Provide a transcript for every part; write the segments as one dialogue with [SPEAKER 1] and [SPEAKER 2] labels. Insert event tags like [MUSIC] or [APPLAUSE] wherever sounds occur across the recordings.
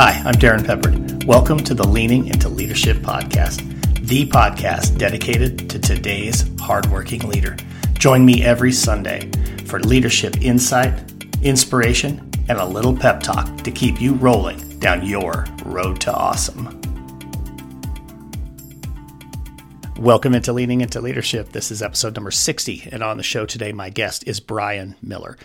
[SPEAKER 1] Hi, I'm Darrin Peppard. Welcome to the Leaning into Leadership podcast, the podcast dedicated to today's hardworking leader. Join me every Sunday for leadership insight, inspiration, and a little pep talk to keep you rolling down your road to awesome. Welcome into Leaning into Leadership. This is episode number 60, and on the show today, my guest is Brian Miller.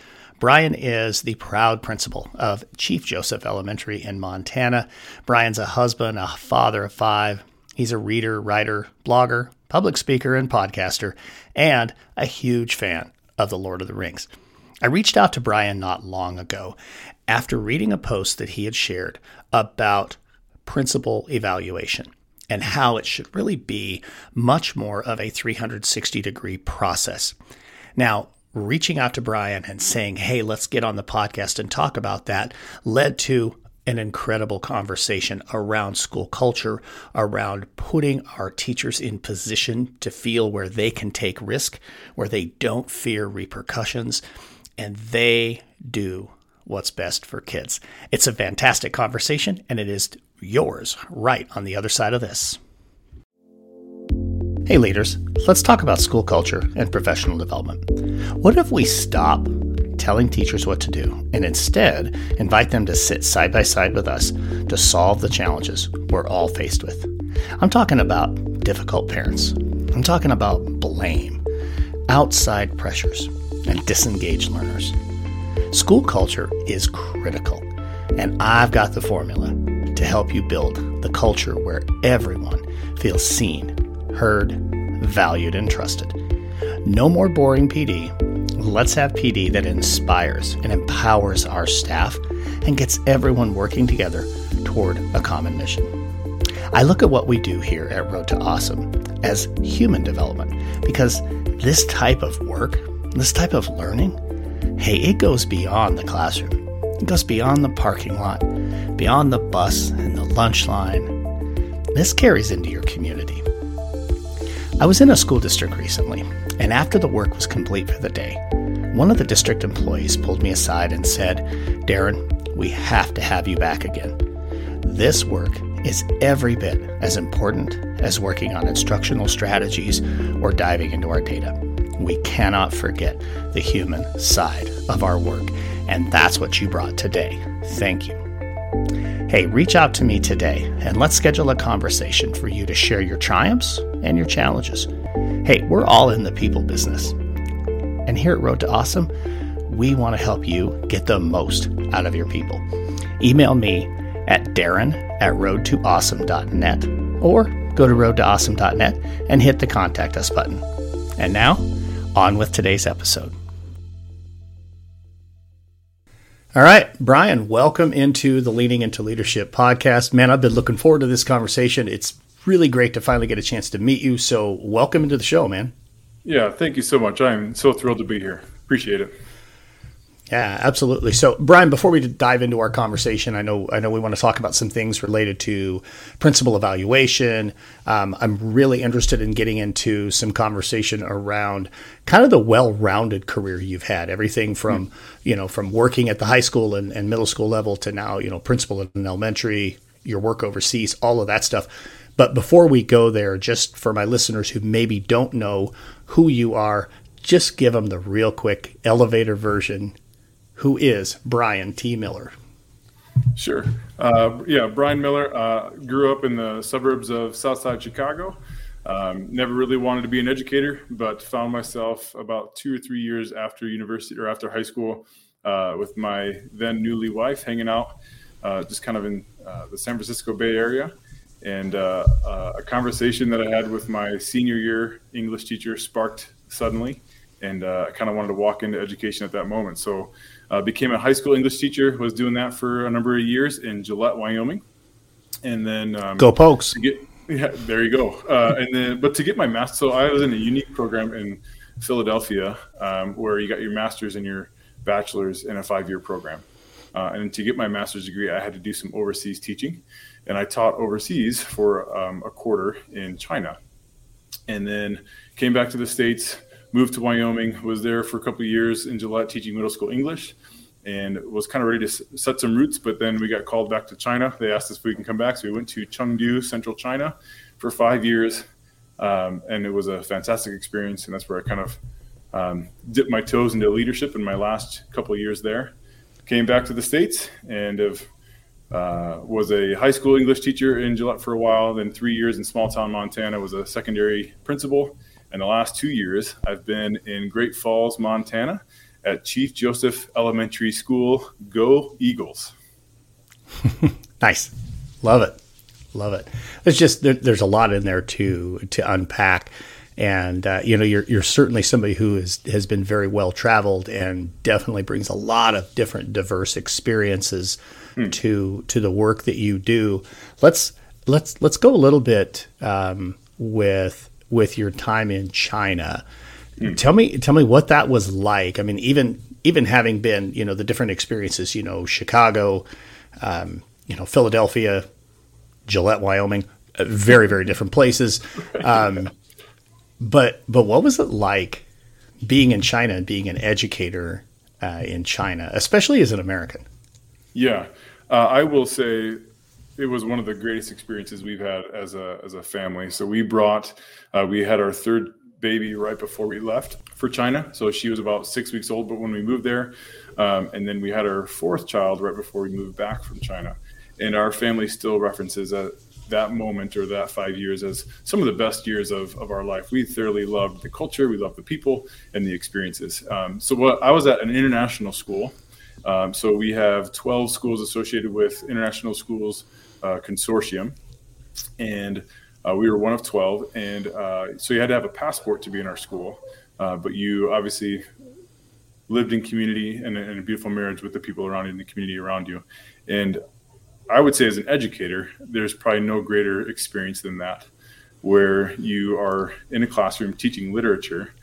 [SPEAKER 1] Brian is the proud principal of Chief Joseph Elementary in Montana. Brian's a husband, a father of five. He's a reader, writer, blogger, public speaker, and podcaster, and a huge fan of The Lord of the Rings. I reached out to Brian not long ago after reading a post that he had shared about principal evaluation and how it should really be much more of a 360 degree process. Now, reaching out to Brian and saying, hey, let's get on the podcast and talk about that led to an incredible conversation around school culture, around putting our teachers in position to feel where they can take risk, where they don't fear repercussions, and they do what's best for kids. It's a fantastic conversation, and it is yours right on the other side of this. Hey, leaders, let's talk about school culture and professional development. What if we stop telling teachers what to do and instead invite them to sit side by side with us to solve the challenges we're all faced with? I'm talking about difficult parents, I'm talking about blame, outside pressures, and disengaged learners. School culture is critical, and I've got the formula to help you build the culture where everyone feels seen heard, valued, and trusted. No more boring PD. Let's have PD that inspires and empowers our staff and gets everyone working together toward a common mission. I look at what we do here at Road to Awesome as human development because this type of work, this type of learning, hey, it goes beyond the classroom. It goes beyond the parking lot, beyond the bus and the lunch line. This carries into your community. I was in a school district recently, and after the work was complete for the day, one of the district employees pulled me aside and said, Darrin, we have to have you back again. This work is every bit as important as working on instructional strategies or diving into our data. We cannot forget the human side of our work, and that's what you brought today. Thank you. Hey, reach out to me today and let's schedule a conversation for you to share your triumphs and your challenges. Hey, we're all in the people business. And here at Road to Awesome, we want to help you get the most out of your people. Email me at darrin at roadtoawesome.net or go to roadtoawesome.net and hit the contact us button. And now, on with today's episode. All right, Brian, welcome into the Leaning into Leadership podcast. Man, I've been looking forward to this conversation. It's really great to finally get a chance to meet you. So, welcome into the show, man.
[SPEAKER 2] Yeah, thank you so much. I'm so thrilled to be here. Appreciate it.
[SPEAKER 1] Yeah, absolutely. So, Brian, before we dive into our conversation, I know I know we want to talk about some things related to principal evaluation. Um, I'm really interested in getting into some conversation around kind of the well-rounded career you've had. Everything from mm-hmm. you know from working at the high school and, and middle school level to now you know principal in elementary, your work overseas, all of that stuff. But before we go there, just for my listeners who maybe don't know who you are, just give them the real quick elevator version who is Brian T. Miller.
[SPEAKER 2] Sure. Uh, yeah, Brian Miller uh, grew up in the suburbs of Southside Chicago. Um, never really wanted to be an educator, but found myself about two or three years after university or after high school uh, with my then newly wife hanging out uh, just kind of in uh, the San Francisco Bay Area. And uh, a conversation that I had with my senior year English teacher sparked suddenly and I kind of wanted to walk into education at that moment. So, uh, became a high school English teacher. Was doing that for a number of years in Gillette, Wyoming, and then um,
[SPEAKER 1] go Pokes.
[SPEAKER 2] Get, yeah, there you go. Uh, and then, but to get my master, so I was in a unique program in Philadelphia um, where you got your master's and your bachelor's in a five-year program. Uh, and to get my master's degree, I had to do some overseas teaching, and I taught overseas for um, a quarter in China, and then came back to the states moved to Wyoming, was there for a couple years in Gillette teaching middle school English, and was kind of ready to set some roots. But then we got called back to China. They asked us if we can come back, so we went to Chengdu, central China, for five years, um, and it was a fantastic experience. And that's where I kind of um, dipped my toes into leadership in my last couple years there. Came back to the states and have uh, was a high school English teacher in Gillette for a while. Then three years in small town Montana was a secondary principal. And the last two years, I've been in Great Falls, Montana, at Chief Joseph Elementary School. Go Eagles! [LAUGHS]
[SPEAKER 1] nice, love it, love it. It's just there, there's a lot in there to to unpack and uh, you know you're you're certainly somebody who is has been very well traveled and definitely brings a lot of different diverse experiences hmm. to to the work that you do. Let's let's let's go a little bit um, with with your time in China. Hmm. Tell me tell me what that was like. I mean, even even having been you know the different experiences. You know, Chicago, um, you know, Philadelphia, Gillette, Wyoming, uh, very very different places. Um, but but what was it like being in China and being an educator uh, in China, especially as an American?
[SPEAKER 2] Yeah, uh, I will say it was one of the greatest experiences we've had as a as a family. So we brought uh, we had our third baby right before we left for China. So she was about six weeks old, but when we moved there, um, and then we had our fourth child right before we moved back from China. And our family still references that that moment or that five years as some of the best years of, of our life. We thoroughly loved the culture, we loved the people, and the experiences. Um, so, what I was at an international school. Um, so, we have 12 schools associated with International Schools uh, Consortium, and uh, we were one of 12. And uh, so, you had to have a passport to be in our school, uh, but you obviously lived in community and, and a beautiful marriage with the people around you in the community around you. And I would say as an educator, there's probably no greater experience than that, where you are in a classroom teaching literature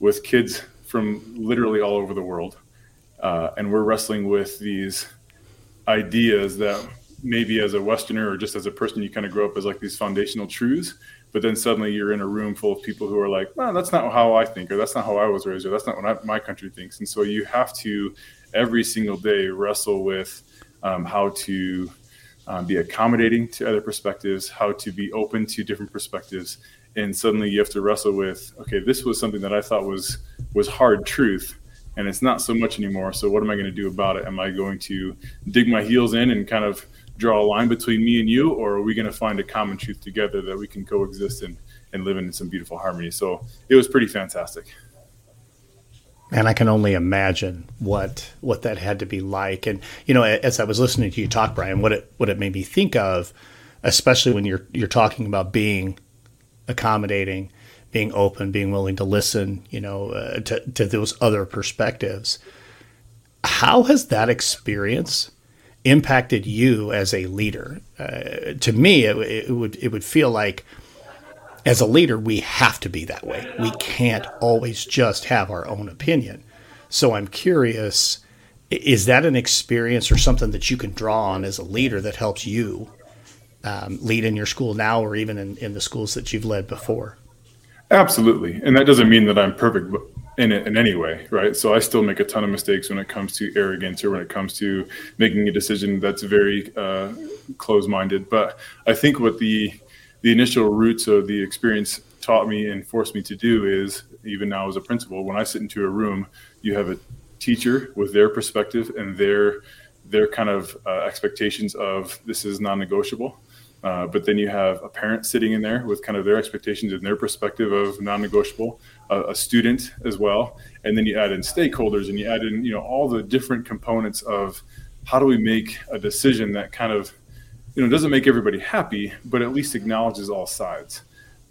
[SPEAKER 2] with kids from literally all over the world. Uh, and we're wrestling with these ideas that maybe as a Westerner or just as a person, you kind of grow up as like these foundational truths. But then suddenly you're in a room full of people who are like, well, that's not how I think, or that's not how I was raised, or that's not what I, my country thinks. And so you have to every single day wrestle with um, how to um, be accommodating to other perspectives, how to be open to different perspectives, and suddenly you have to wrestle with, okay, this was something that I thought was was hard truth, and it's not so much anymore. So what am I going to do about it? Am I going to dig my heels in and kind of draw a line between me and you, or are we going to find a common truth together that we can coexist and and live in some beautiful harmony? So it was pretty fantastic
[SPEAKER 1] and I can only imagine what what that had to be like. And you know, as I was listening to you talk, Brian, what it what it made me think of, especially when you're you're talking about being accommodating, being open, being willing to listen, you know, uh, to to those other perspectives. How has that experience impacted you as a leader? Uh, to me, it, it would it would feel like as a leader, we have to be that way. We can't always just have our own opinion. So I'm curious is that an experience or something that you can draw on as a leader that helps you um, lead in your school now or even in, in the schools that you've led before?
[SPEAKER 2] Absolutely. And that doesn't mean that I'm perfect in it in any way, right? So I still make a ton of mistakes when it comes to arrogance or when it comes to making a decision that's very uh, close minded. But I think what the the initial roots of the experience taught me and forced me to do is even now as a principal when i sit into a room you have a teacher with their perspective and their their kind of uh, expectations of this is non-negotiable uh, but then you have a parent sitting in there with kind of their expectations and their perspective of non-negotiable uh, a student as well and then you add in stakeholders and you add in you know all the different components of how do we make a decision that kind of you know doesn't make everybody happy, but at least acknowledges all sides.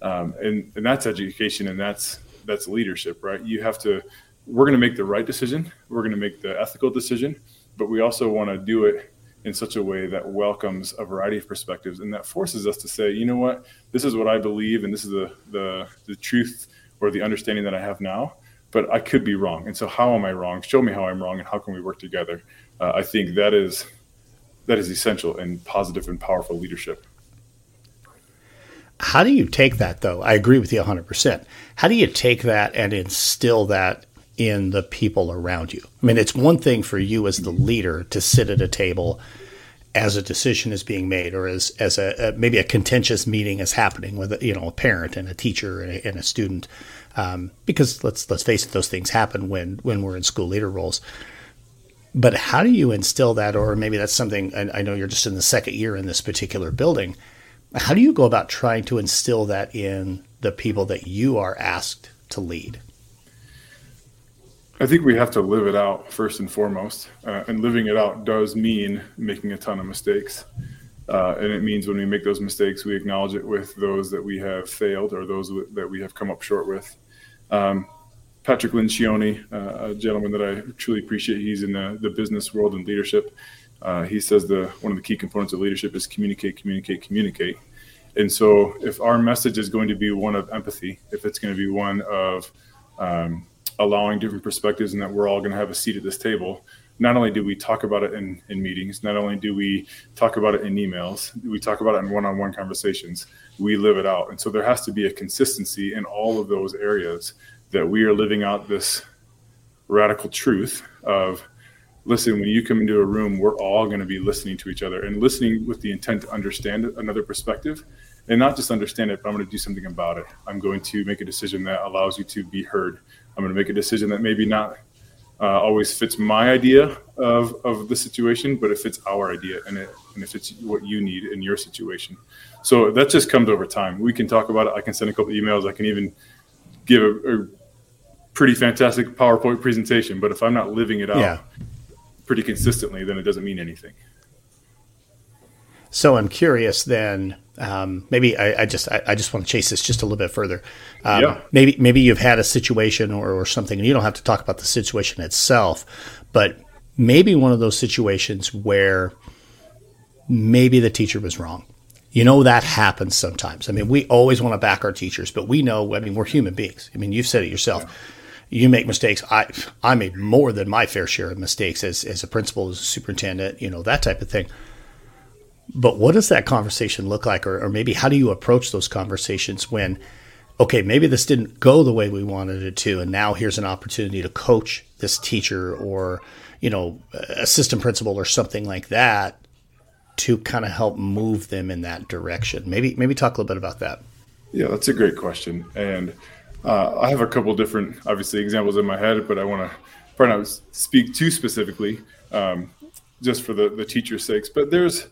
[SPEAKER 2] Um, and and that's education, and that's that's leadership, right? You have to. We're going to make the right decision. We're going to make the ethical decision, but we also want to do it in such a way that welcomes a variety of perspectives and that forces us to say, you know what, this is what I believe, and this is the the, the truth or the understanding that I have now. But I could be wrong, and so how am I wrong? Show me how I'm wrong, and how can we work together? Uh, I think that is that is essential in positive and powerful leadership.
[SPEAKER 1] How do you take that though? I agree with you 100%. How do you take that and instill that in the people around you. I mean, it's one thing for you as the leader to sit at a table as a decision is being made or as, as a, a maybe a contentious meeting is happening with you know a parent and a teacher and a, and a student um, because let's let's face it those things happen when when we're in school leader roles. But how do you instill that or maybe that's something I, I know you're just in the second year in this particular building how do you go about trying to instill that in the people that you are asked to lead
[SPEAKER 2] I think we have to live it out first and foremost. Uh, and living it out does mean making a ton of mistakes. Uh, and it means when we make those mistakes, we acknowledge it with those that we have failed or those that we have come up short with. Um, Patrick Lencioni, uh, a gentleman that I truly appreciate, he's in the, the business world and leadership. Uh, he says the one of the key components of leadership is communicate, communicate, communicate. And so, if our message is going to be one of empathy, if it's going to be one of um, allowing different perspectives and that we're all going to have a seat at this table. Not only do we talk about it in, in meetings not only do we talk about it in emails we talk about it in one-on-one conversations. We live it out. And so there has to be a consistency in all of those areas that we are living out this radical truth of listen when you come into a room we're all going to be listening to each other and listening with the intent to understand another perspective and not just understand it but i'm going to do something about it i'm going to make a decision that allows you to be heard I'm going to make a decision that maybe not uh, always fits my idea of, of the situation, but it fits our idea and it and if it's what you need in your situation. So that just comes over time. We can talk about it. I can send a couple emails. I can even give a, a pretty fantastic PowerPoint presentation. But if I'm not living it out yeah. pretty consistently, then it doesn't mean anything.
[SPEAKER 1] So I'm curious then. Um, maybe I, I just I, I, just want to chase this just a little bit further. Um, yeah. Maybe maybe you've had a situation or, or something, and you don't have to talk about the situation itself, but maybe one of those situations where maybe the teacher was wrong. You know that happens sometimes. I mean, we always want to back our teachers, but we know. I mean, we're human beings. I mean, you've said it yourself. Yeah. You make mistakes. I I made more than my fair share of mistakes as as a principal, as a superintendent. You know that type of thing but what does that conversation look like? Or, or maybe how do you approach those conversations when, okay, maybe this didn't go the way we wanted it to, and now here's an opportunity to coach this teacher or, you know, assistant principal or something like that to kind of help move them in that direction. Maybe maybe talk a little bit about that.
[SPEAKER 2] Yeah, that's a great question, and uh, I have a couple different, obviously, examples in my head, but I want to probably not speak too specifically, um, just for the the teacher's sakes. But there's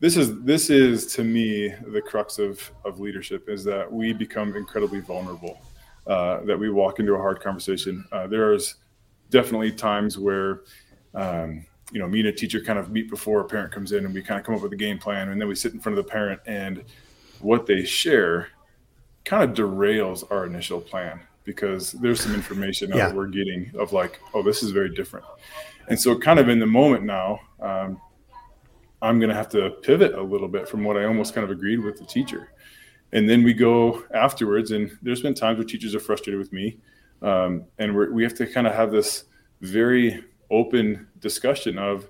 [SPEAKER 2] this is this is to me the crux of of leadership is that we become incredibly vulnerable uh, that we walk into a hard conversation uh, there's definitely times where um, you know me and a teacher kind of meet before a parent comes in and we kind of come up with a game plan and then we sit in front of the parent and what they share kind of derails our initial plan because there's some information yeah. that we're getting of like oh this is very different and so kind of in the moment now um, I'm going to have to pivot a little bit from what I almost kind of agreed with the teacher. And then we go afterwards, and there's been times where teachers are frustrated with me, um, and we have to kind of have this very open discussion of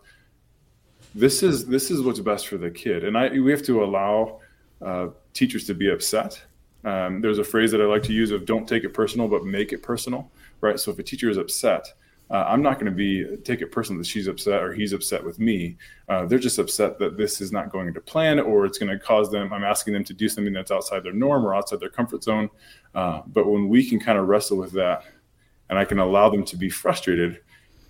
[SPEAKER 2] this is this is what's best for the kid, and I we have to allow uh, teachers to be upset. Um, there's a phrase that I like to use of "don't take it personal, but make it personal." Right. So if a teacher is upset, uh, I'm not going to be take it personal that she's upset or he's upset with me. Uh, they're just upset that this is not going to plan or it's going to cause them. I'm asking them to do something that's outside their norm or outside their comfort zone. Uh, but when we can kind of wrestle with that, and I can allow them to be frustrated,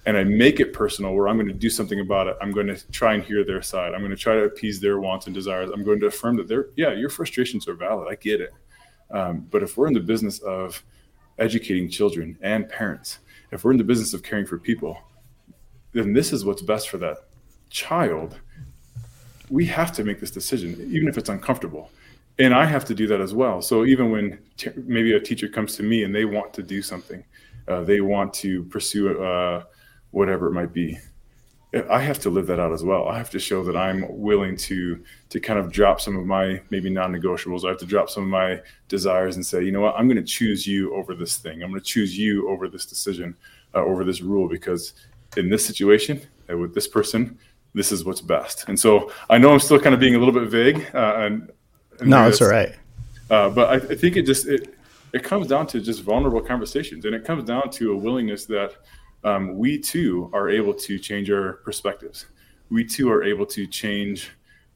[SPEAKER 2] and I make it personal where I'm going to do something about it. I'm going to try and hear their side. I'm going to try to appease their wants and desires. I'm going to affirm that they're yeah, your frustrations are valid. I get it. Um, but if we're in the business of educating children and parents if we're in the business of caring for people, then this is what's best for that child. We have to make this decision, even if it's uncomfortable. And I have to do that as well. So even when t- maybe a teacher comes to me and they want to do something, uh, they want to pursue uh, whatever it might be. I have to live that out as well. I have to show that I'm willing to to kind of drop some of my maybe non-negotiables. I have to drop some of my desires and say, you know what, I'm going to choose you over this thing. I'm going to choose you over this decision, uh, over this rule, because in this situation uh, with this person, this is what's best. And so I know I'm still kind of being a little bit vague. Uh, and,
[SPEAKER 1] and no, it's all right.
[SPEAKER 2] Uh, but I, I, think it just it, it comes down to just vulnerable conversations, and it comes down to a willingness that um, we too are able to change our perspectives. We too are able to change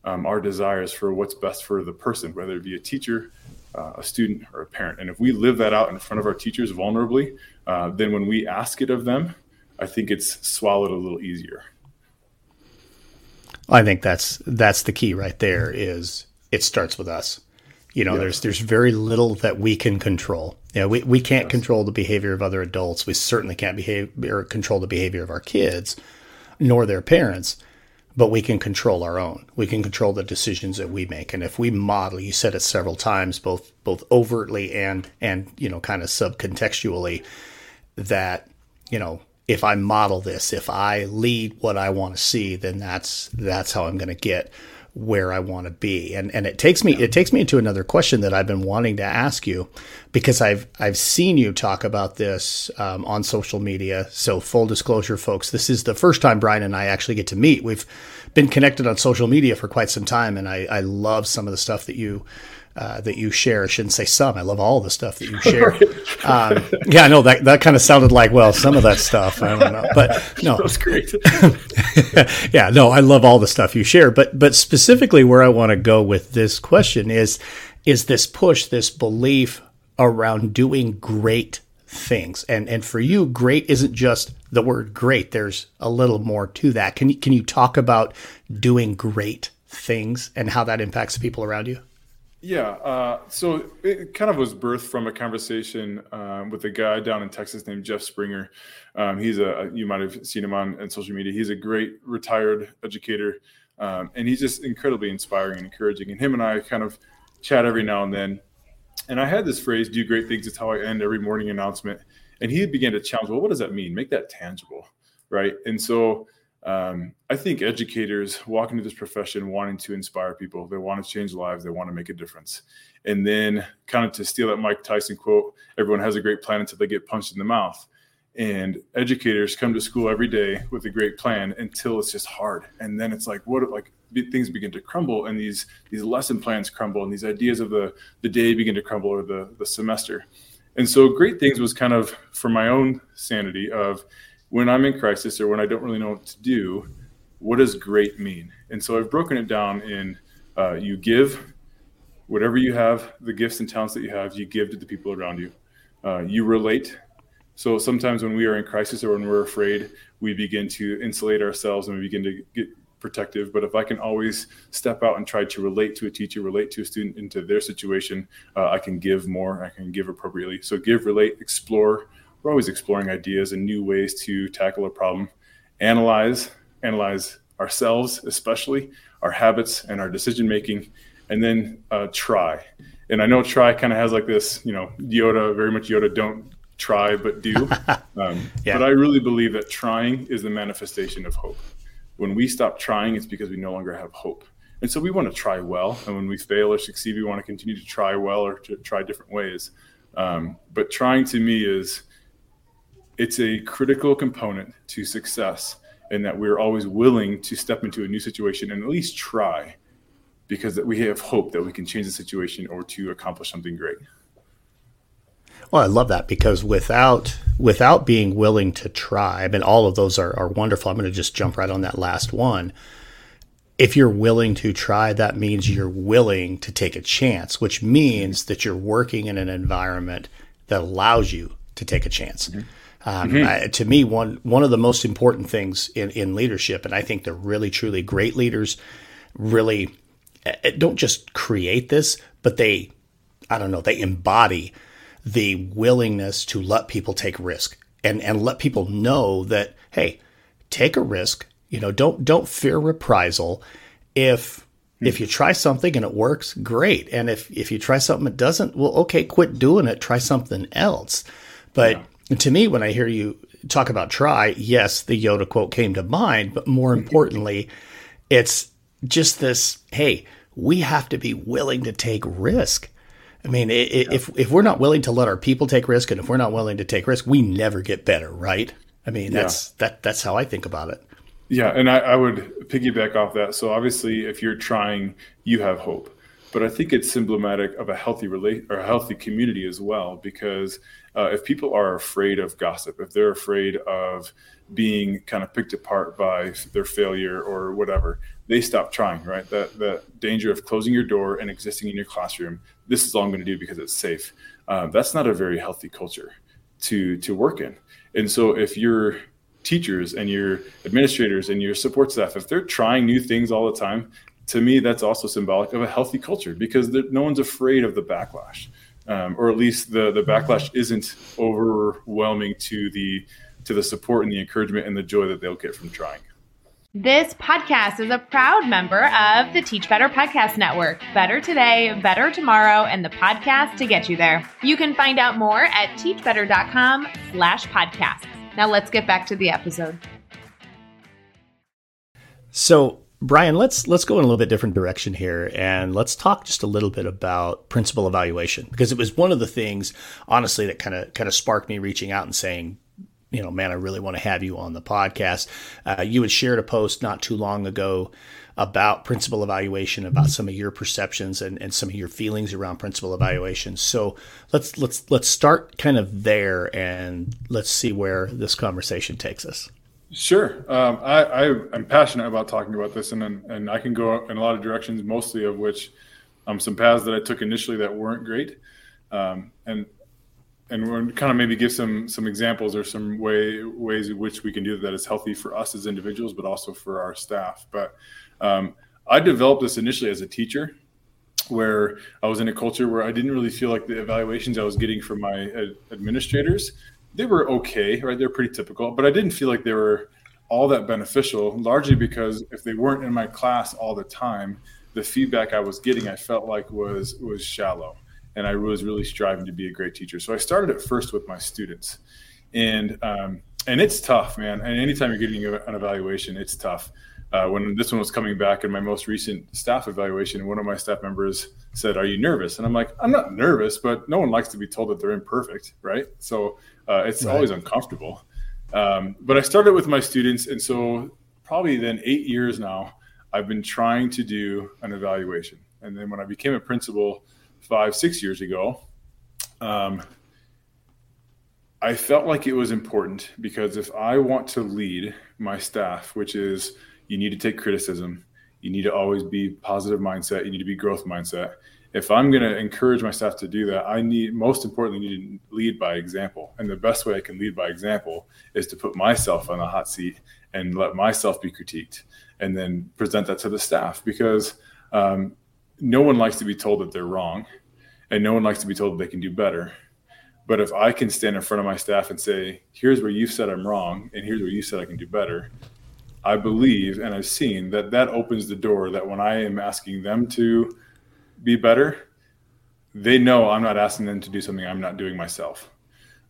[SPEAKER 2] um, our desires for what's best for the person, whether it be a teacher, uh, a student, or a parent. And if we live that out in front of our teachers vulnerably, uh, then when we ask it of them, I think it's swallowed a little easier.
[SPEAKER 1] I think that's that's the key right there. Is it starts with us. You know, there's there's very little that we can control. Yeah, we, we can't yes. control the behavior of other adults. We certainly can't behave or control the behavior of our kids, nor their parents but we can control our own. We can control the decisions that we make. And if we model, you said it several times, both both overtly and and you know kind of subcontextually, that you know if I model this, if I lead what I want to see, then that's that's how I'm going to get where I want to be. And and it takes me it takes me into another question that I've been wanting to ask you because I've I've seen you talk about this um, on social media. So full disclosure, folks, this is the first time Brian and I actually get to meet. We've been connected on social media for quite some time, and I, I love some of the stuff that you uh, that you share. I shouldn't say some. I love all the stuff that you [LAUGHS] share. um, yeah, I know that that kind of sounded like well, some of that stuff. I don't know, but [LAUGHS] no,
[SPEAKER 2] that's great. [LAUGHS]
[SPEAKER 1] yeah, no, I love all the stuff you share. But but specifically, where I want to go with this question is is this push, this belief around doing great things, and and for you, great isn't just the word great. There's a little more to that. Can you can you talk about doing great things and how that impacts the people around you?
[SPEAKER 2] Yeah. Uh, so it kind of was birthed from a conversation um, with a guy down in Texas named Jeff Springer. Um, he's a, you might have seen him on, on, social media. He's a great retired educator. Um, and he's just incredibly inspiring and encouraging. And him and I kind of chat every now and then. And I had this phrase, do great things. It's how I end every morning announcement. And he began to challenge, well, what does that mean? Make that tangible. Right. And so um, I think educators walk into this profession wanting to inspire people. They want to change lives. They want to make a difference. And then, kind of to steal that Mike Tyson quote, everyone has a great plan until they get punched in the mouth. And educators come to school every day with a great plan until it's just hard. And then it's like, what, like things begin to crumble and these, these lesson plans crumble and these ideas of the, the day begin to crumble or the, the semester. And so, great things was kind of for my own sanity of, when I'm in crisis or when I don't really know what to do, what does great mean? And so I've broken it down in uh, you give whatever you have, the gifts and talents that you have, you give to the people around you. Uh, you relate. So sometimes when we are in crisis or when we're afraid, we begin to insulate ourselves and we begin to get protective. But if I can always step out and try to relate to a teacher, relate to a student into their situation, uh, I can give more. I can give appropriately. So give, relate, explore, we're always exploring ideas and new ways to tackle a problem, analyze, analyze ourselves, especially our habits and our decision making, and then uh, try. And I know try kind of has like this, you know, Yoda, very much Yoda, don't try but do. [LAUGHS] Um, yeah. But I really believe that trying is the manifestation of hope. When we stop trying, it's because we no longer have hope. And so we want to try well. And when we fail or succeed, we want to continue to try well or to try different ways. Um, but trying to me is it's a critical component to success in that we're always willing to step into a new situation and at least try because we have hope that we can change the situation or to accomplish something great.
[SPEAKER 1] Well, I love that because without without being willing to try, I mean, all of those are, are wonderful. I'm going to just jump right on that last one. If you're willing to try, that means you're willing to take a chance, which means that you're working in an environment that allows you to take a chance. Mm-hmm. Um, mm-hmm. I, to me, one one of the most important things in, in leadership, and I think the really truly great leaders really eh, don't just create this, but they, I don't know, they embody the willingness to let people take risk and and let people know that hey, take a risk. You know, don't don't fear reprisal. If mm-hmm. if you try something and it works, great. And if if you try something that doesn't, well, okay, quit doing it. Try something else. But yeah to me, when I hear you talk about try, yes, the Yoda quote came to mind, but more importantly, it's just this hey, we have to be willing to take risk. I mean, if if we're not willing to let our people take risk, and if we're not willing to take risk, we never get better, right? I mean, that's yeah. that that's how I think about it.
[SPEAKER 2] Yeah, and I, I, would piggyback off that. So obviously, if you're trying, you have hope. but I think it's symptomatic of a healthy relate or a healthy community as well. Because uh, if people are afraid of gossip, if they're afraid of being kind of picked apart by their failure or whatever, they stop trying. Right? That the danger of closing your door and existing in your classroom. This is all I'm going to do because it's safe. Um, that's not a very healthy culture to to work in. And so if your teachers and your administrators and your support staff, if they're trying new things all the time, to me that's also symbolic of a healthy culture because no one's afraid of the backlash, um, or at least the the backlash isn't overwhelming to the to the support and the encouragement and the joy that they'll get from trying.
[SPEAKER 3] This podcast is a proud member of the Teach Better Podcast Network. Better today, better tomorrow, and the podcast to get you there. You can find out more at teachbetter.com slash podcast. Now let's get back to the episode.
[SPEAKER 1] So Brian, let's let's go in a little bit different direction here and let's talk just a little bit about principal evaluation because it was one of the things honestly that kind of kind of sparked me reaching out and saying you know, man, I really want to have you on the podcast. Uh, you had shared a post not too long ago about principal evaluation, about some of your perceptions and, and some of your feelings around principal evaluation. So let's let's let's start kind of there and let's see where this conversation takes us.
[SPEAKER 2] Sure, um, I, I am passionate about talking about this, and and I can go in a lot of directions, mostly of which um, some paths that I took initially that weren't great, um, and and we're kind of maybe give some some examples or some way ways in which we can do that is healthy for us as individuals, but also for our staff. But um, I developed this initially as a teacher, where I was in a culture where I didn't really feel like the evaluations I was getting from my ad- administrators they were okay, right? They're pretty typical, but I didn't feel like they were all that beneficial. Largely because if they weren't in my class all the time, the feedback I was getting I felt like was was shallow and I was really striving to be a great teacher. So I started at first with my students, and um, and it's tough, man. And anytime you're getting an evaluation, it's tough. Uh, when this one was coming back in my most recent staff evaluation, one of my staff members said, "Are you nervous?" And I'm like, "I'm not nervous, but no one likes to be told that they're imperfect, right?" So uh, it's right. always uncomfortable. Um, but I started with my students, and so probably then eight years now, I've been trying to do an evaluation. And then when I became a principal, five, six years ago, um, I felt like it was important because if I want to lead my staff, which is you need to take criticism, you need to always be positive mindset, you need to be growth mindset. If I'm going to encourage my staff to do that, I need most importantly need to lead by example. And the best way I can lead by example is to put myself on the hot seat and let myself be critiqued, and then present that to the staff because um, no one likes to be told that they're wrong, and no one likes to be told they can do better. But if I can stand in front of my staff and say, here's where you said I'm wrong, and here's where you said I can do better, I believe and I've seen that that opens the door that when I am asking them to be better, they know I'm not asking them to do something I'm not doing myself.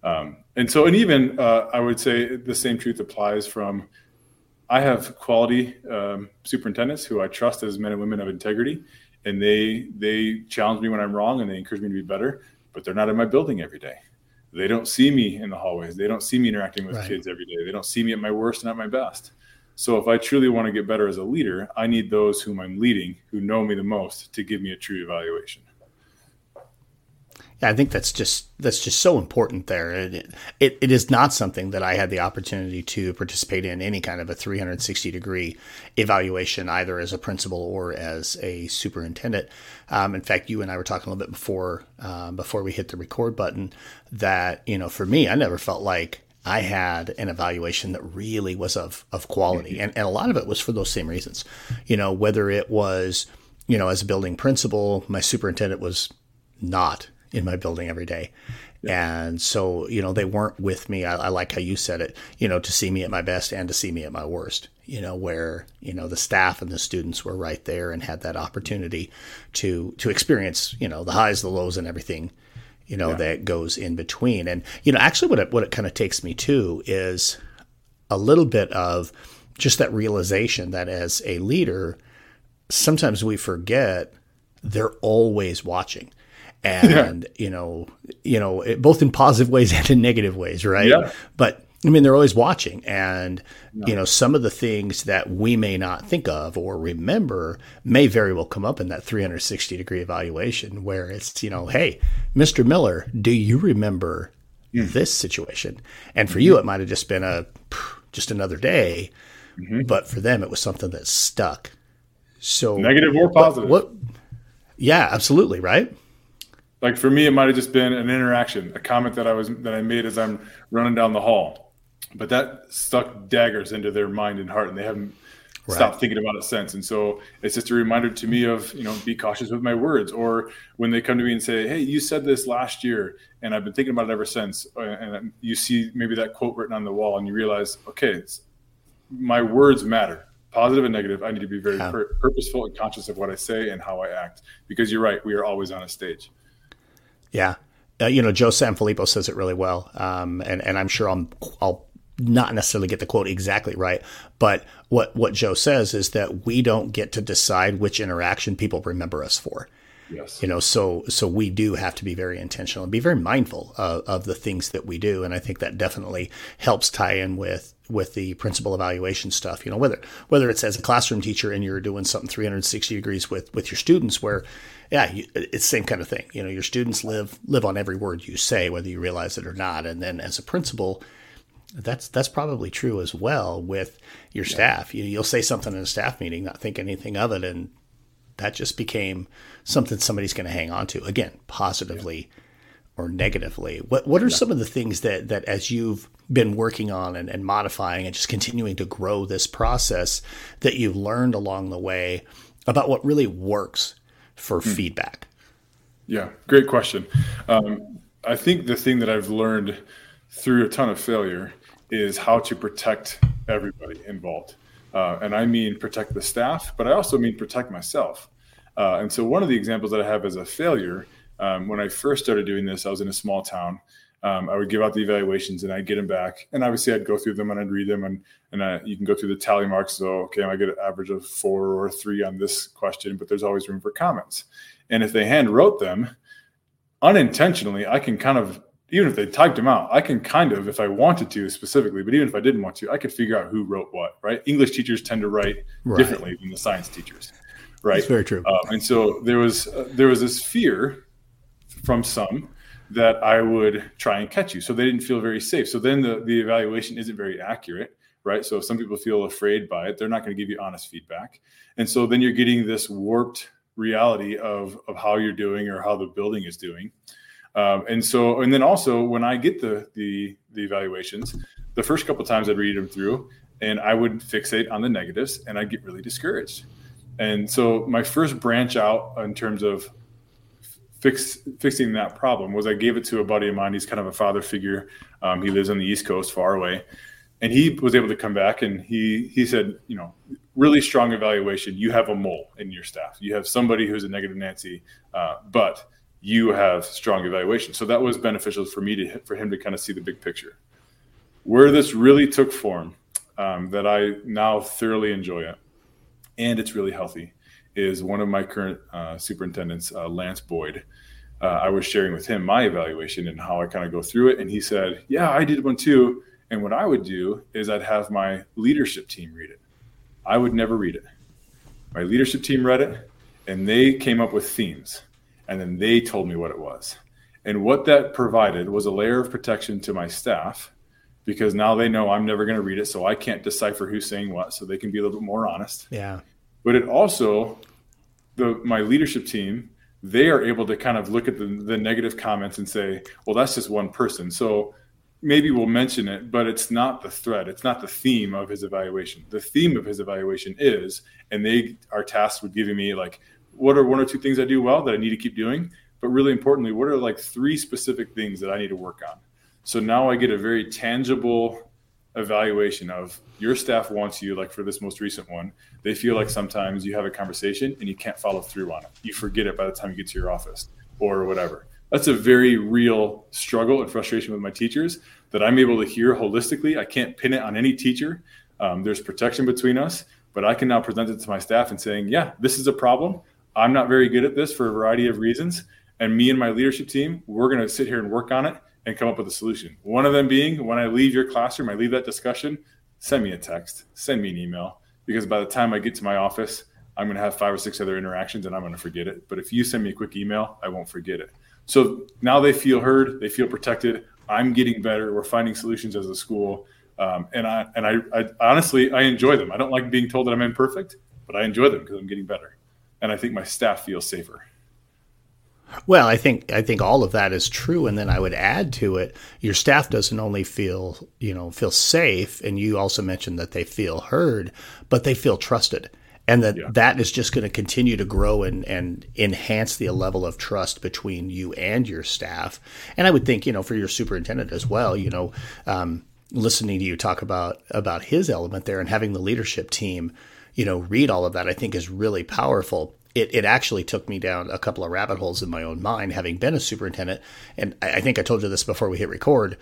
[SPEAKER 2] Um, and so, and even uh, I would say the same truth applies from I have quality um, superintendents who I trust as men and women of integrity, and they they challenge me when I'm wrong and they encourage me to be better. But they're not in my building every day. They don't see me in the hallways. They don't see me interacting with right. kids every day. They don't see me at my worst and at my best. So if I truly want to get better as a leader, I need those whom I'm leading, who know me the most, to give me a true evaluation.
[SPEAKER 1] Yeah, I think that's just that's just so important there. It, it, it is not something that I had the opportunity to participate in any kind of a 360 degree evaluation, either as a principal or as a superintendent. Um, in fact, you and I were talking a little bit before um, before we hit the record button that you know for me, I never felt like I had an evaluation that really was of of quality, mm-hmm. and, and a lot of it was for those same reasons. You know, whether it was you know as a building principal, my superintendent was not in my building every day. And so, you know, they weren't with me. I, I, like how you said it, you know, to see me at my best and to see me at my worst, you know, where, you know, the staff and the students were right there and had that opportunity to, to experience, you know, the highs, the lows and everything, you know, yeah. that goes in between. And, you know, actually what it, what it kind of takes me to is a little bit of just that realization that as a leader, sometimes we forget they're always watching [LAUGHS] and yeah. you know you know both in positive ways [LAUGHS] and in negative ways right yeah. but I mean, they're always watching, and no. you know, some of the things that we may not think of or remember may very well come up in that 360 degree evaluation, where it's you know, hey, Mr. Miller, do you remember mm. this situation? And for mm-hmm. you, it might have just been a just another day, mm-hmm. but for them, it was something that stuck. So
[SPEAKER 2] negative or positive.
[SPEAKER 1] What, what? Yeah, absolutely, right
[SPEAKER 2] like for me it might have just been an interaction a comment that i was that i made as i'm running down the hall but that stuck daggers into their mind and heart and they haven't right. stopped thinking about it since. And so it's just a reminder to me of you know be cautious with my words. Or when they come to me and say hey you said this last year and i've been thinking about it ever since and you see maybe that quote written on the wall and you realize okay my words matter positive and negative. I need to be very yeah. pur- purposeful and conscious of what i say and how i act. Because you're right we are always on a stage.
[SPEAKER 1] Yeah. Uh, you know, Joe Sanfilippo says it really well, um, and and I'm sure I'm, I'll not necessarily get the quote exactly right, but what what Joe says is that we don't get to decide which interaction people remember us for.
[SPEAKER 2] Yes.
[SPEAKER 1] You know, so so we do have to be very intentional and be very mindful of, of the things that we do, and I think that definitely helps tie in with with the principal evaluation stuff. You know, whether whether it's as a classroom teacher and you're doing something 360 degrees with with your students, where yeah, you, it's same kind of thing. You know, your students live live on every word you say, whether you realize it or not, and then as a principal that's that's probably true as well with your yeah. staff. You, you'll say something in a staff meeting, not think anything of it, and that just became something somebody's going to hang on to again, positively yeah. or negatively. What what are yeah. some of the things that that as you've been working on and, and modifying and just continuing to grow this process that you've learned along the way about what really works for mm. feedback?
[SPEAKER 2] Yeah, great question. Um, I think the thing that I've learned through a ton of failure is how to protect everybody involved. Uh, and I mean protect the staff, but I also mean protect myself. Uh, and so, one of the examples that I have as a failure, um, when I first started doing this, I was in a small town. Um, I would give out the evaluations and I'd get them back. And obviously, I'd go through them and I'd read them. And, and I, you can go through the tally marks. So, okay, I get an average of four or three on this question, but there's always room for comments. And if they hand wrote them unintentionally, I can kind of even if they typed them out, I can kind of, if I wanted to specifically, but even if I didn't want to, I could figure out who wrote what, right? English teachers tend to write right. differently than the science teachers, right?
[SPEAKER 1] That's very true.
[SPEAKER 2] Uh, and so there was uh, there was this fear from some that I would try and catch you, so they didn't feel very safe. So then the the evaluation isn't very accurate, right? So if some people feel afraid by it, they're not going to give you honest feedback, and so then you're getting this warped reality of of how you're doing or how the building is doing. Um, and so, and then also when I get the the the evaluations, the first couple times I'd read them through, and I would fixate on the negatives, and I'd get really discouraged. And so, my first branch out in terms of fix fixing that problem was I gave it to a buddy of mine. He's kind of a father figure. Um, he lives on the East Coast, far away, and he was able to come back and he he said, you know, really strong evaluation. You have a mole in your staff. You have somebody who's a negative Nancy, uh, but you have strong evaluation. So that was beneficial for me to for him to kind of see the big picture. Where this really took form, um, that I now thoroughly enjoy it, and it's really healthy, is one of my current uh, superintendents, uh, Lance Boyd. Uh, I was sharing with him my evaluation and how I kind of go through it, and he said, "Yeah, I did one too." And what I would do is I'd have my leadership team read it. I would never read it. My leadership team read it, and they came up with themes and then they told me what it was. And what that provided was a layer of protection to my staff because now they know I'm never going to read it, so I can't decipher who's saying what, so they can be a little bit more honest.
[SPEAKER 1] Yeah.
[SPEAKER 2] But it also, the my leadership team, they are able to kind of look at the, the negative comments and say, well, that's just one person. So maybe we'll mention it, but it's not the thread. It's not the theme of his evaluation. The theme of his evaluation is, and they are tasked with giving me like what are one or two things I do well that I need to keep doing? But really importantly, what are like three specific things that I need to work on? So now I get a very tangible evaluation of your staff wants you, like for this most recent one, they feel like sometimes you have a conversation and you can't follow through on it. You forget it by the time you get to your office or whatever. That's a very real struggle and frustration with my teachers that I'm able to hear holistically. I can't pin it on any teacher. Um, there's protection between us, but I can now present it to my staff and saying, yeah, this is a problem. I'm not very good at this for a variety of reasons. And me and my leadership team, we're going to sit here and work on it. and come up with a solution. One of them being when I leave your classroom, I leave that discussion, send me a text, send me an email, because by the time I get to my office, I'm going to have five or six other interactions and I'm going to forget it. But if you send me a quick email, I won't forget it. So now they feel heard, they feel protected. I'm getting better. We're finding solutions as a school. Um, and I and I, I, honestly I enjoy them. I don't like being told that I'm imperfect, but I enjoy them because I'm getting better, and I think my staff feels safer.
[SPEAKER 1] Well, I think I think all of that is true, and then I would add to it: your staff doesn't only feel you know feel safe, and you also mentioned that they feel heard, but they feel trusted, and that yeah. that is just going to continue to grow and and enhance the level of trust between you and your staff. And I would think you know for your superintendent as well, you know, um, listening to you talk about about his element there and having the leadership team, you know, read all of that, I think is really powerful it, it actually took me down a couple of rabbit holes in my own mind, having been a superintendent. And I, I think I told you this before we hit record.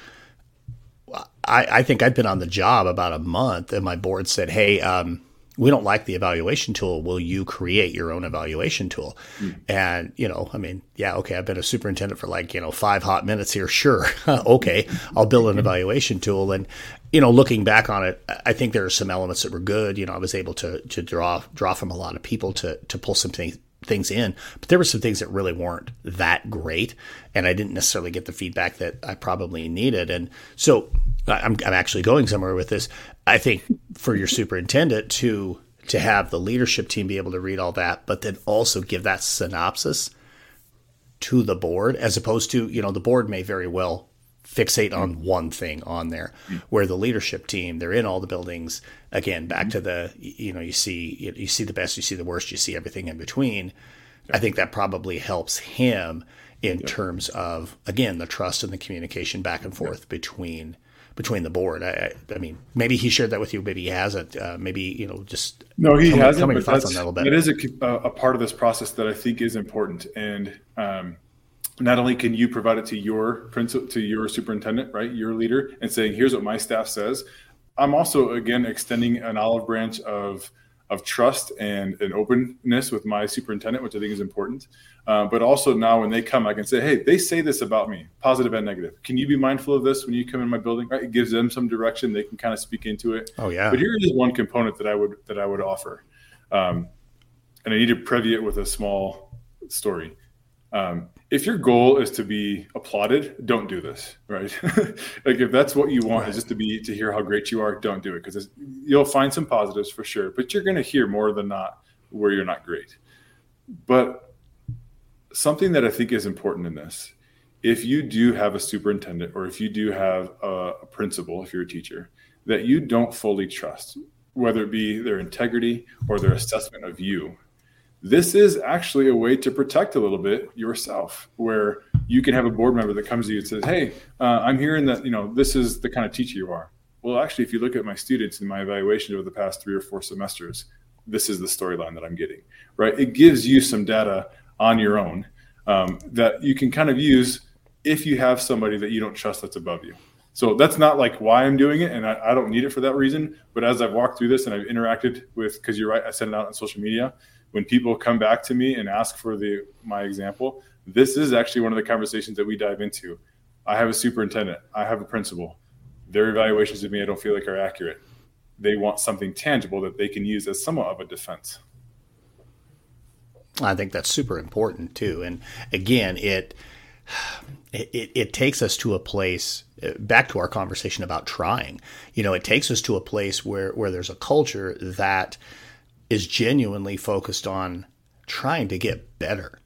[SPEAKER 1] I, I, think I'd been on the job about a month, and my board said, "Hey, um, we don't like the evaluation tool. Will you create your own evaluation tool?" Mm. And you know, I mean, yeah, okay, I've been a superintendent for like you know five hot minutes here. Sure, [LAUGHS] okay, I'll build an [LAUGHS] evaluation tool, and you know, looking back on it, I think there are some elements that were good. You know, I was able to to draw draw from a lot of people to to pull some things things in, but there were some things that really weren't that great, and I didn't necessarily get the feedback that I probably needed. And so, I'm I'm actually going somewhere with this. I think for your superintendent to to have the leadership team be able to read all that, but then also give that synopsis to the board, as opposed to you know the board may very well fixate on one thing on there where the leadership team they're in all the buildings. Again back to the you know you see you see the best you see the worst you see everything in between. I think that probably helps him in terms of again the trust and the communication back and forth between between the board. I, I mean maybe he shared that with you maybe he hasn't. Uh, maybe you know just
[SPEAKER 2] no he hasn't but that's, that it is a, a part of this process that i think is important. And um, not only can you provide it to your principal to your superintendent right your leader and saying here's what my staff says. I'm also again extending an olive branch of of trust and an openness with my superintendent which i think is important. Uh, but also now when they come i can say hey they say this about me positive and negative. Can you be mindful of this when you come in my building? Right? It gives them some direction. They can kind of speak into it.
[SPEAKER 1] Oh yeah.
[SPEAKER 2] But here is one component that i would that i would offer. Um, and i need to preview it with a small story um, if your goal is to be applauded, don't do this, right? [LAUGHS] like if that's what you want right. is just to be to hear how great you are, don't do it because you'll find some positives for sure, but you're going to hear more than not where you're not great. But something that I think is important in this, if you do have a superintendent or if you do have a, a principal, if you're a teacher, that you don't fully trust, whether it be their integrity or their assessment of you, this is actually a way to protect a little bit yourself where you can have a board member that comes to you and says hey uh, i'm hearing that you know this is the kind of teacher you are well actually if you look at my students in my evaluation over the past three or four semesters this is the storyline that i'm getting right it gives you some data on your own um, that you can kind of use if you have somebody that you don't trust that's above you so that's not like why I'm doing it, and I, I, don't need it for that reason. But as I've walked through this and I've interacted with, because you're right, I sent it out on social media when people come back to me and ask for the my example, this is actually one of the conversations that we dive into. I have a superintendent, I have a principal. Their evaluations of me I don't feel like are accurate. They want something tangible that they can use as somewhat of a defense.
[SPEAKER 1] I think that's super important too. And again, it it, it takes us to a place back to our conversation about trying. You know, it takes us to a place where where there's a culture that is genuinely focused on trying to get better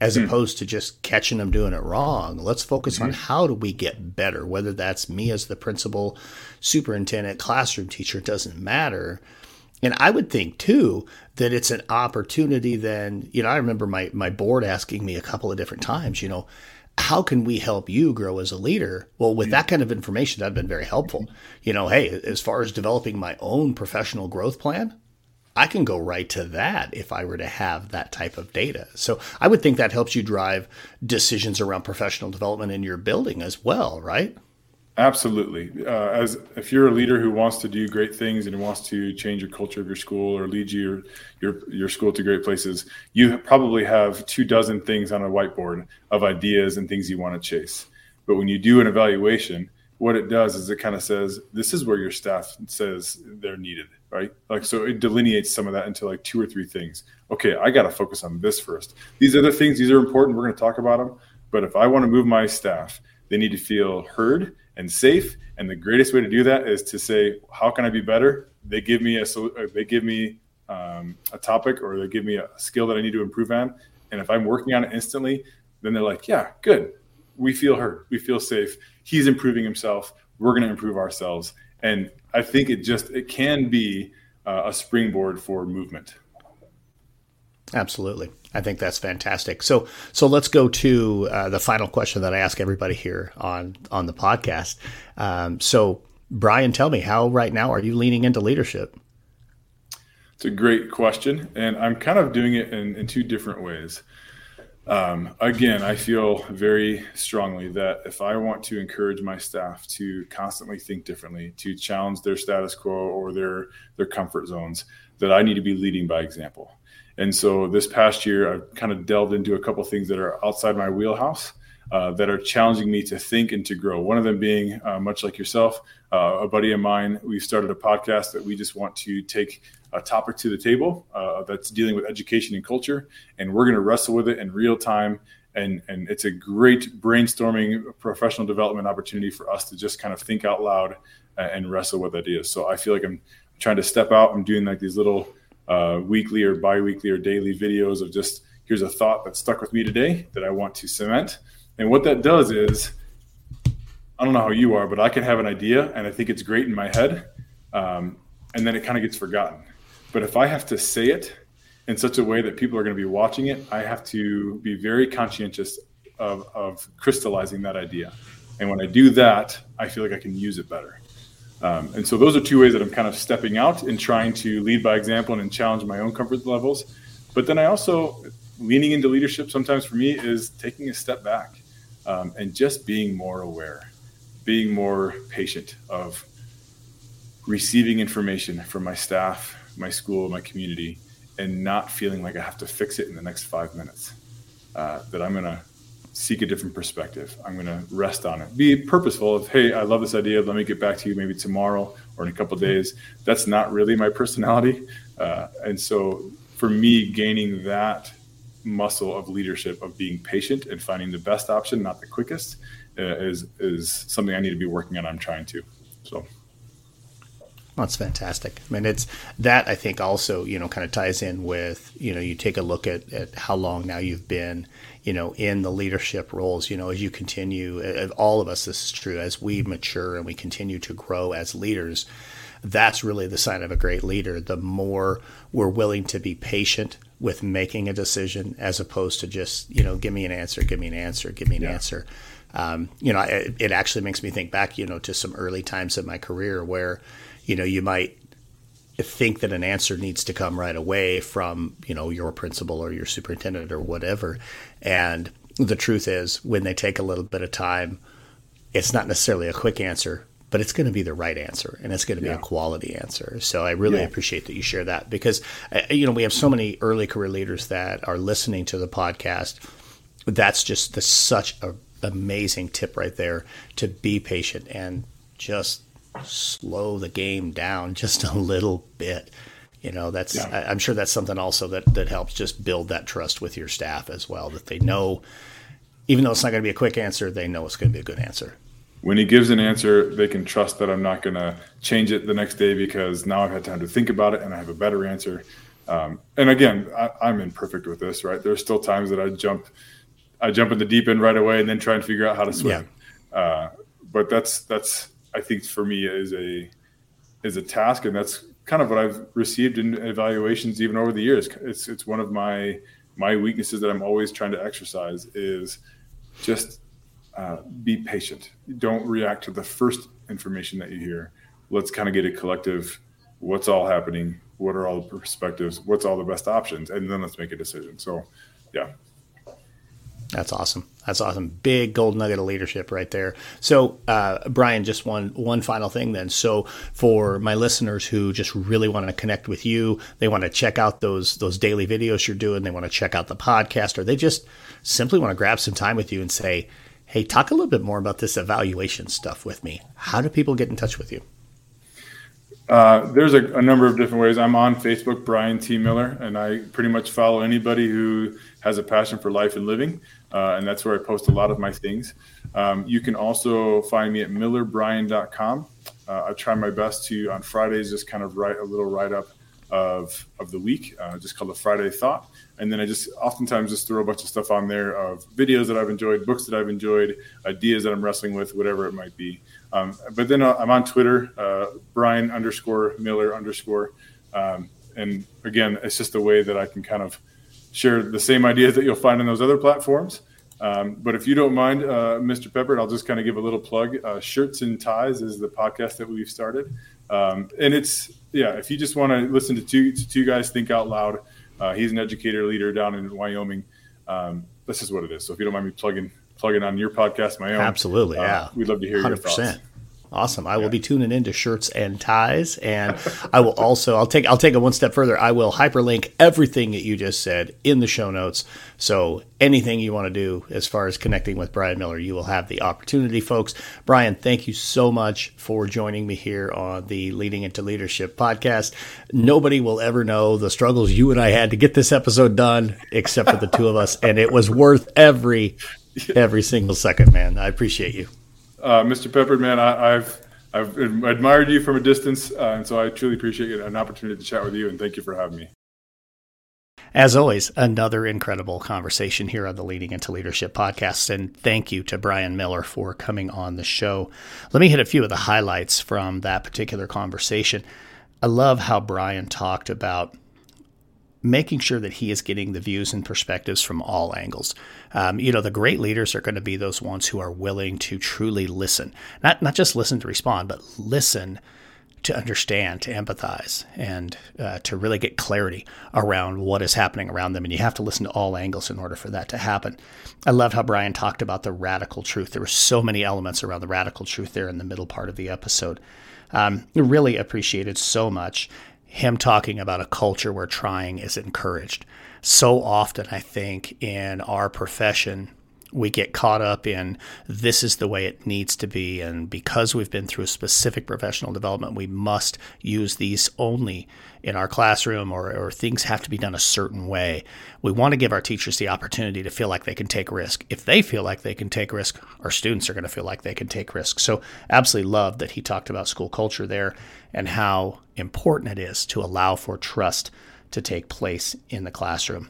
[SPEAKER 1] as mm. opposed to just catching them doing it wrong. Let's focus mm-hmm. on how do we get better, whether that's me as the principal, superintendent, classroom teacher, it doesn't matter. And I would think too that it's an opportunity then, you know, I remember my my board asking me a couple of different times, you know, how can we help you grow as a leader? Well, with that kind of information, that'd been very helpful. You know, hey, as far as developing my own professional growth plan, I can go right to that if I were to have that type of data. So I would think that helps you drive decisions around professional development in your building as well, right?
[SPEAKER 2] Absolutely. Uh, as if you're a leader who wants to do great things and wants to change your culture of your school or lead your your your school to great places, you probably have two dozen things on a whiteboard of ideas and things you want to chase. But when you do an evaluation, what it does is it kind of says this is where your staff says they're needed, right? Like so it delineates some of that into like two or three things. Okay, I got to focus on this first. These other things, these are important. We're going to talk about them. But if I want to move my staff, they need to feel heard and safe. And the greatest way to do that is to say, how can I be better? They give me a they give me um, a topic or they give me a skill that I need to improve on. And if I'm working on it instantly, then they're like, yeah, good. We feel heard. We feel safe. He's improving himself. We're going to improve ourselves. And I think it just, it can be uh, a springboard for movement.
[SPEAKER 1] Absolutely. I think that's fantastic. So, so let's go to uh, the final question that I ask everybody here on on the podcast. Um, so, Brian, tell me how right now are you leaning into leadership?
[SPEAKER 2] It's a great question, and I'm kind of doing it in, in two different ways. Um, again, I feel very strongly that if I want to encourage my staff to constantly think differently, to challenge their status quo or their their comfort zones, that I need to be leading by example. And so this past year, I've kind of delved into a couple things that are outside my wheelhouse. Uh, that are challenging me to think and to grow. One of them being, uh, much like yourself, uh, a buddy of mine, we've started a podcast that we just want to take a topic to the table uh, that's dealing with education and culture, and we're going to wrestle with it in real time. And, and it's a great brainstorming professional development opportunity for us to just kind of think out loud uh, and wrestle with ideas. So I feel like I'm trying to step out. I'm doing like these little uh, weekly or biweekly or daily videos of just here's a thought that stuck with me today that I want to cement. And what that does is, I don't know how you are, but I can have an idea and I think it's great in my head, um, and then it kind of gets forgotten. But if I have to say it in such a way that people are going to be watching it, I have to be very conscientious of, of crystallizing that idea. And when I do that, I feel like I can use it better. Um, and so those are two ways that I'm kind of stepping out and trying to lead by example and challenge my own comfort levels. But then I also leaning into leadership sometimes for me is taking a step back um, and just being more aware, being more patient of receiving information from my staff, my school, my community, and not feeling like I have to fix it in the next five minutes. Uh, that I'm going to seek a different perspective. I'm going to rest on it. Be purposeful of, hey, I love this idea. Let me get back to you maybe tomorrow or in a couple days. That's not really my personality. Uh, and so for me, gaining that muscle of leadership, of being patient and finding the best option, not the quickest, uh, is is something I need to be working on. I'm trying to. So.
[SPEAKER 1] That's fantastic. I mean, it's that I think also, you know, kind of ties in with, you know, you take a look at, at how long now you've been, you know, in the leadership roles, you know, as you continue, all of us, this is true, as we mature and we continue to grow as leaders, that's really the sign of a great leader. The more we're willing to be patient with making a decision as opposed to just, you know, give me an answer, give me an answer, give me an yeah. answer. Um, you know, it, it actually makes me think back, you know, to some early times in my career where, you know, you might think that an answer needs to come right away from, you know, your principal or your superintendent or whatever. And the truth is, when they take a little bit of time, it's not necessarily a quick answer, but it's going to be the right answer and it's going to be yeah. a quality answer. So I really yeah. appreciate that you share that because, uh, you know, we have so many early career leaders that are listening to the podcast. That's just the, such a amazing tip right there to be patient and just slow the game down [LAUGHS] just a little bit. You know, that's yeah. I, I'm sure that's something also that that helps just build that trust with your staff as well. That they know, even though it's not going to be a quick answer, they know it's going to be a good answer.
[SPEAKER 2] When he gives an answer, they can trust that I'm not going to change it the next day because now I've had time to think about it and I have a better answer. Um, and again, I, I'm imperfect with this, right? There's still times that I jump, I jump in the deep end right away and then try and figure out how to swim. Yeah. Uh, but that's that's I think for me is a is a task, and that's kind of what I've received in evaluations even over the years. It's it's one of my my weaknesses that I'm always trying to exercise is just uh, be patient. Don't react to the first information that you hear. Let's kind of get a collective. What's all happening? What are all the perspectives? What's all the best options? And then let's make a decision. So, yeah,
[SPEAKER 1] that's awesome. That's awesome. Big gold nugget of leadership right there. So, uh, Brian, just one one final thing then. So, for my listeners who just really want to connect with you, they want to check out those those daily videos you're doing. They want to check out the podcast, or they just simply want to grab some time with you and say, Hey, talk a little bit more about this evaluation stuff with me. How do people get in touch with you?
[SPEAKER 2] Uh, there's a, a, number of different ways. I'm on Facebook, Brian T. Miller, and I pretty much follow anybody who has a passion for life and living, uh, and that's where I post a lot of my things. Um, you can also find me at millerbrian.com. Uh, I try my best to on Fridays just kind of write a little write up of of the week, uh, just called a Friday Thought, and then I just oftentimes just throw a bunch of stuff on there of videos that I've enjoyed, books that I've enjoyed, ideas that I'm wrestling with, whatever it might be. Um, but then uh, I'm on Twitter, uh, Brian underscore Miller underscore. Um, and again, it's just a way that I can kind of share the same ideas that you'll find on those other platforms. Um, but if you don't mind, uh, Mr. Peppard, I'll just kind of give a little plug. Uh, Schurtz and Ties is the podcast that we've started. Um, and it's, yeah, if you just want to listen to two, to two guys think out loud, uh, he's an educator leader down in Wyoming. Um, this is what it is. So if you don't mind me plugging plug it on your podcast, my own.
[SPEAKER 1] Absolutely, uh, yeah.
[SPEAKER 2] We'd love to hear 100%. your thoughts.
[SPEAKER 1] Awesome. I will be tuning into Schurtz and Ties, and I will also I'll take I'll take it one step further. I will hyperlink everything that you just said in the show notes. So anything you want to do as far as connecting with Brian Miller, you will have the opportunity, folks. Brian, thank you so much for joining me here on the Leaning into Leadership podcast. Nobody will ever know the struggles you and I had to get this episode done, except for the two of us, and it was worth every [LAUGHS] every single second, man. I appreciate you.
[SPEAKER 2] Uh, Mr. Peppard, man, I, have I've admired you from a distance, uh, and so I truly appreciate an opportunity to chat with you, and thank you for having me.
[SPEAKER 1] As always, another incredible conversation here on the Leaning into Leadership podcast. And thank you to Brian Miller for coming on the show. Let me hit a few of the highlights from that particular conversation. I love how Brian talked about making sure that he is getting the views and perspectives from all angles. Um, you know, the great leaders are going to be those ones who are willing to truly listen, not not just listen to respond, but listen to understand, to empathize, and uh, to really get clarity around what is happening around them. And you have to listen to all angles in order for that to happen. I love how Brian talked about the radical truth. There were so many elements around the radical truth there in the middle part of the episode. Um, really appreciated so much him talking about a culture where trying is encouraged. So often, I think, in our profession, we get caught up in this is the way it needs to be. And because we've been through specific professional development, we must use these only in our classroom or, or things have to be done a certain way. We want to give our teachers the opportunity to feel like they can take risk. If they feel like they can take risk, our students are going to feel like they can take risk. So, absolutely love that he talked about school culture there and how important it is to allow for trust to take place in the classroom.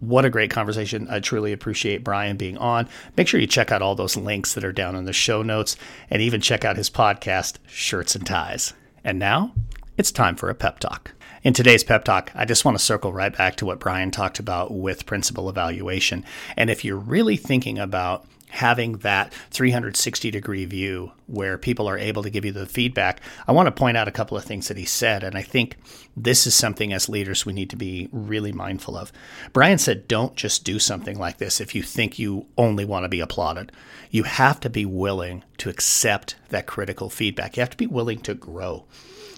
[SPEAKER 1] What a great conversation. I truly appreciate Brian being on. Make sure you check out all those links that are down in the show notes and even check out his podcast, Schurtz and Ties. And now it's time for a pep talk. In today's pep talk, I just want to circle right back to what Brian talked about with principal evaluation. And if you're really thinking about having that 360 degree view where people are able to give you the feedback, I want to point out a couple of things that he said. And I think this is something as leaders we need to be really mindful of. Brian said, don't just do something like this if you think you only want to be applauded. You have to be willing to accept that critical feedback. You have to be willing to grow.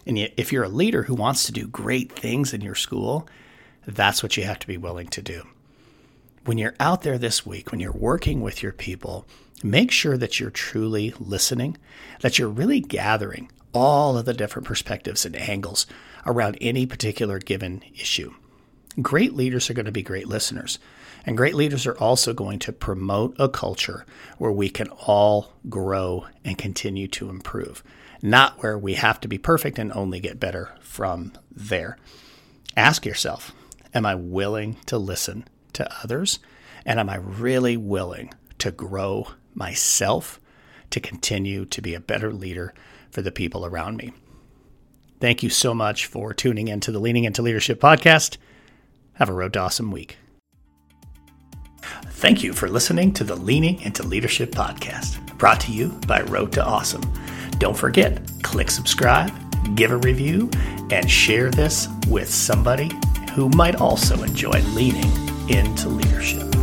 [SPEAKER 1] And if you're a leader who wants to do great things in your school, that's what you have to be willing to do when you're out there this week, when you're working with your people, make sure that you're truly listening, that you're really gathering all of the different perspectives and angles around any particular given issue. Great leaders are going to be great listeners. And great leaders are also going to promote a culture where we can all grow and continue to improve, not where we have to be perfect and only get better from there. Ask yourself Am I willing to listen to others? And am I really willing to grow myself to continue to be a better leader for the people around me? Thank you so much for tuning into the Leaning into Leadership podcast. Have a road to awesome week. Thank you for listening to the Leaning into Leadership podcast, brought to you by Road to Awesome. Don't forget, click subscribe, give a review, and share this with somebody who might also enjoy leaning into leadership.